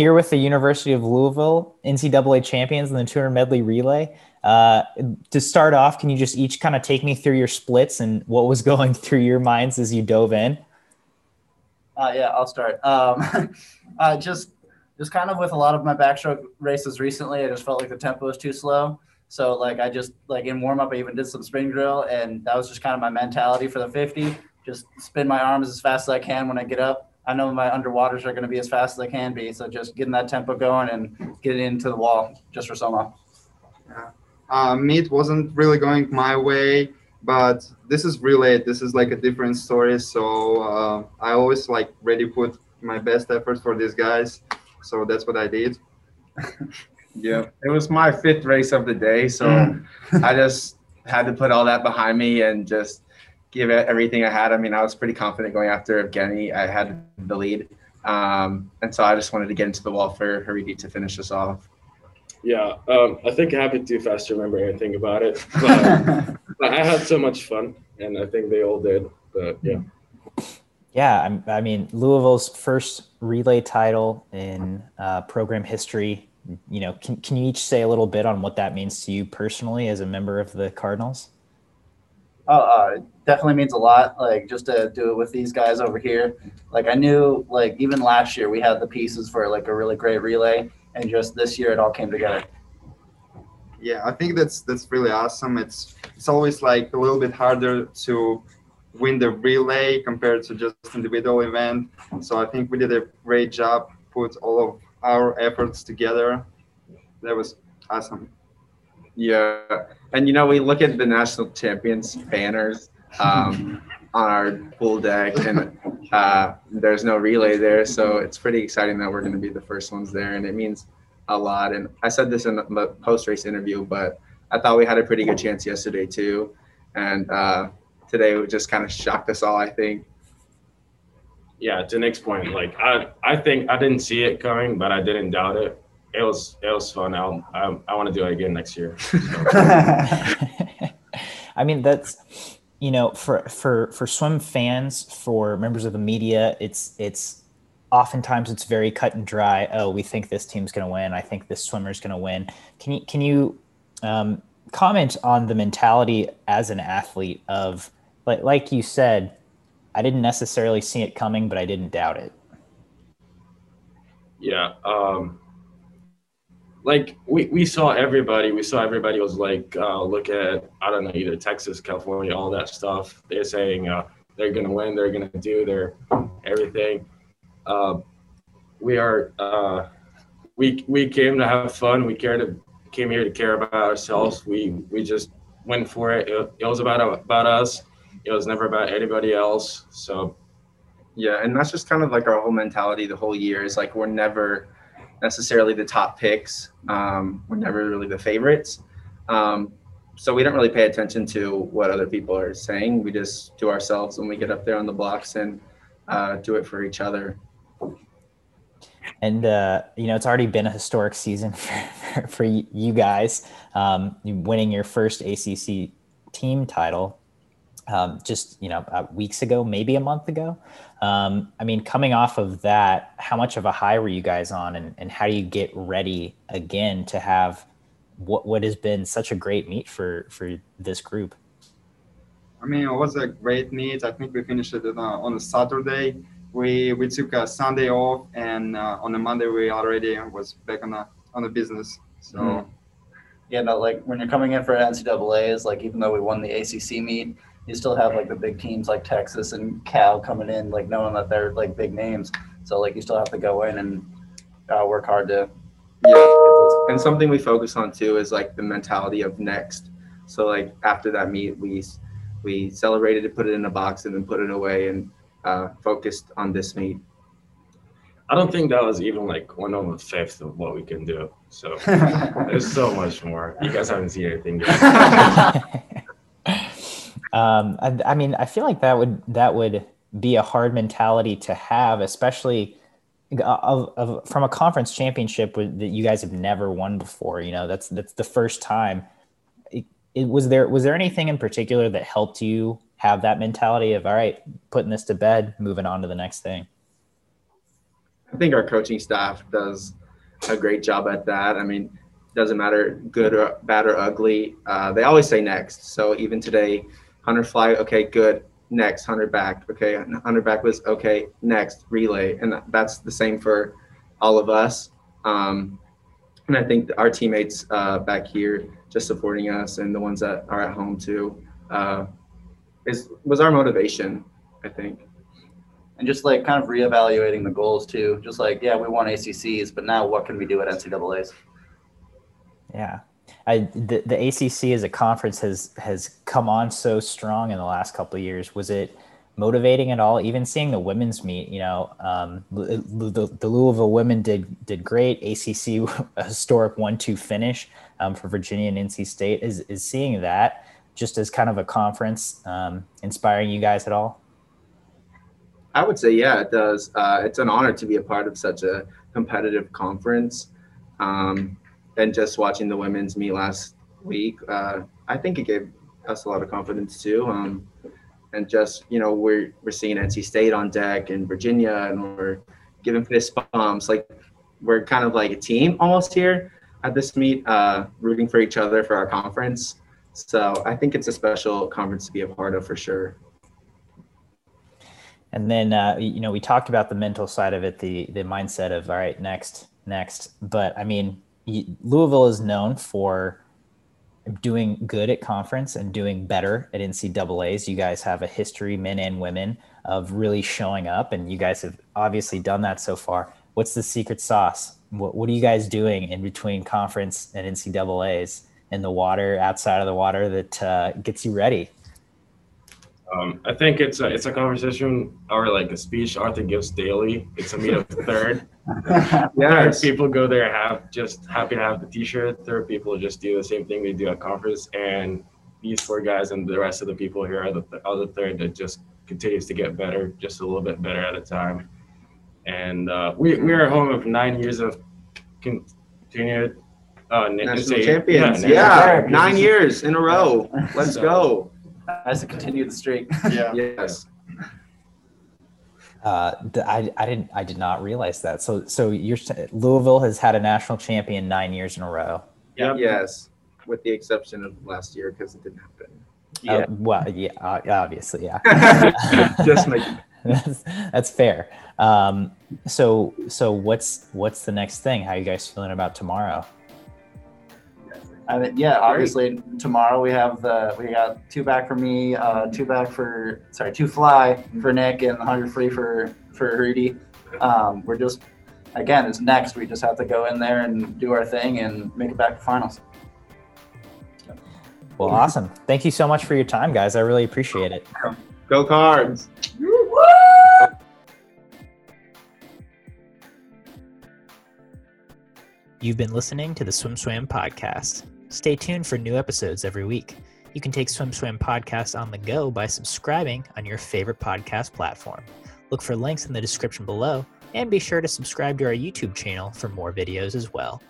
here with the University of Louisville, NCAA champions in the 200 medley relay. Uh, to start off, can you just each kind of take me through your splits and what was going through your minds as you dove in? Uh, yeah, I'll start. Um, uh, just, just kind of with a lot of my backstroke races recently, I just felt like the tempo was too slow. So like I just like in warm up, I even did some spin drill, and that was just kind of my mentality for the 50. Just spin my arms as fast as I can when I get up. I know my underwaters are going to be as fast as they can be, so just getting that tempo going and getting into the wall just for Somov. Yeah. Uh, meet wasn't really going my way, but this is relay. This is like a different story. So uh, I always like ready put my best effort for these guys. So that's what I did. Yeah, it was my fifth race of the day, so mm. I just had to put all that behind me and just give it everything I had. I mean, I was pretty confident going after Evgenii. I had the lead, um, and so I just wanted to get into the wall for Haridi to finish us off. Yeah, um, I think it happened too fast to remember anything about it, but, but I had so much fun, and I think they all did. But yeah. Yeah, I mean Louisville's first relay title in uh, program history you know, can, can you each say a little bit on what that means to you personally as a member of the Cardinals? Oh, uh, definitely means a lot. Like just to do it with these guys over here. Like I knew, like even last year we had the pieces for like a really great relay, and just this year it all came together. Yeah, I think that's that's really awesome. It's it's always like a little bit harder to win the relay compared to just individual event. So I think we did a great job. Put all of our efforts together. That was awesome. Yeah, and you know we look at the national champions banners um, on our pool deck, and uh, there's no relay there, so it's pretty exciting that we're going to be the first ones there, and it means a lot. And I said this in the post race interview, but I thought we had a pretty good chance yesterday too, and uh, today it just kind of shocked us all. I think yeah, to Nick's point, like I, I think I didn't see it coming, but I didn't doubt it. It was, it was fun. I'll, I, I want to do it again next year. I mean, that's, you know, for, for, for swim fans, for members of the media, it's, it's, oftentimes it's very cut and dry. Oh, we think this team's going to win. I think this swimmer's going to win. Can you, can you, um, comment on the mentality as an athlete of like, like you said, I didn't necessarily see it coming, but I didn't doubt it. Yeah. Um, like we, we saw everybody, we saw everybody was like, uh, look at, I don't know, either Texas, California, all that stuff. They're saying uh, they're to win, they're to do their everything. Uh, we are, uh, we, we came to have fun. We care to, came here to care about ourselves. We, we just went for it. It, it was about, about us it was never about anybody else. So yeah, and that's just kind of like our whole mentality the whole year is like we're never necessarily the top picks. Um, we're never really the favorites. Um, so we don't really pay attention to what other people are saying. We just do ourselves when we get up there on the blocks and uh, do it for each other. And uh, you know, it's already been a historic season for, for you guys, um, winning your first ACC team title um, just you know uh, weeks ago, maybe a month ago. Um, I mean, coming off of that, how much of a high were you guys on, and, and how do you get ready again to have what what has been such a great meet for for this group? I mean, it was a great meet. I think we finished it uh, on a Saturday. We we took a Sunday off, and uh, on a Monday we already was back on the on the business. So. Mm-hmm. Yeah, no, like when you're coming in for NCAA's, like even though we won the ACC meet, you still have like the big teams like Texas and Cal coming in, like knowing that they're like big names. So like you still have to go in and uh, work hard to. Yeah, and something we focus on too is like the mentality of next. So like after that meet, we we celebrated it, put it in a box, and then put it away, and uh, focused on this meet. I don't think that was even like one of a fifth of what we can do. So there's so much more. You guys haven't seen anything yet. Um, I, I, mean, I feel like that would that would be a hard mentality to have, especially of, of, from a conference championship that you guys have never won before. You know, that's that's the first time. It, it, was there was there anything in particular that helped you have that mentality of all right, putting this to bed, moving on to the next thing? I think our coaching staff does a great job at that. I mean, doesn't matter good or bad or ugly. Uh, they always say next. So even today, hundred fly, okay, good. Next, hundred back, okay. Hundred back was okay. Next, relay, and that's the same for all of us. Um, and I think our teammates uh, back here just supporting us and the ones that are at home too uh, is was our motivation. I think and just like kind of reevaluating the goals too. Just like, yeah, we won ACCs, but now what can we do at NCAA's? Yeah. I, the, the ACC as a conference has has come on so strong in the last couple of years. Was it motivating at all? Even seeing the women's meet, you know, um, the, the, Louisville women did did great. ACC a historic one two finish um, for Virginia and NC State. Is is seeing that just as kind of a conference um, inspiring you guys at all? I would say, yeah, it does. Uh, it's an honor to be a part of such a competitive conference. Um, and just watching the women's meet last week, uh, I think it gave us a lot of confidence too. Um, and just you know, we're we're seeing NC State on deck and Virginia, and we're giving fist bumps. Like we're kind of like a team almost here at this meet, uh, rooting for each other for our conference. So I think it's a special conference to be a part of for sure. And then uh, you know we talked about the mental side of it, the the mindset of all right, next, next. But I mean, Louisville is known for doing good at conference and doing better at NCAA's. You guys have a history, men and women, of really showing up, and you guys have obviously done that so far. What's the secret sauce? What, what are you guys doing in between conference and NCAA's in the water, outside of the water, that uh, gets you ready? Um, I think it's a, it's a conversation or like a speech Arthur gives daily. It's a meet of third. yeah, people go there have just happy to have the T-shirt. Third people just do the same thing they do at conference, and these four guys and the rest of the people here are the are the third that just continues to get better, just a little bit better at a time. And uh, we we are home of nine years of continued uh, national champions. Yeah, yeah nine years in a row. Let's so, go. Nice to continue the streak. Yeah. yes. Uh, I, I didn't I did not realize that. So so you're Louisville has had a national champion nine years in a row. Yep. Yes, with the exception of last year because it didn't happen. Yeah. Uh, well, yeah, uh, obviously, yeah. Just making. that's, that's fair. Um, so so what's what's the next thing? How are you guys feeling about tomorrow? I mean, yeah, obviously tomorrow we have the we got two back for me, uh, two back for sorry, two fly for Nick, and 100 free for for Rudy. Um, we're just again, it's next. We just have to go in there and do our thing and make it back to finals. Well, awesome. Thank you so much for your time, guys. I really appreciate it. Go cards. You've been listening to the Swim Swam podcast. Stay tuned for new episodes every week. You can take Swim Swam Podcast on the go by subscribing on your favorite podcast platform. Look for links in the description below, and be sure to subscribe to our YouTube channel for more videos as well.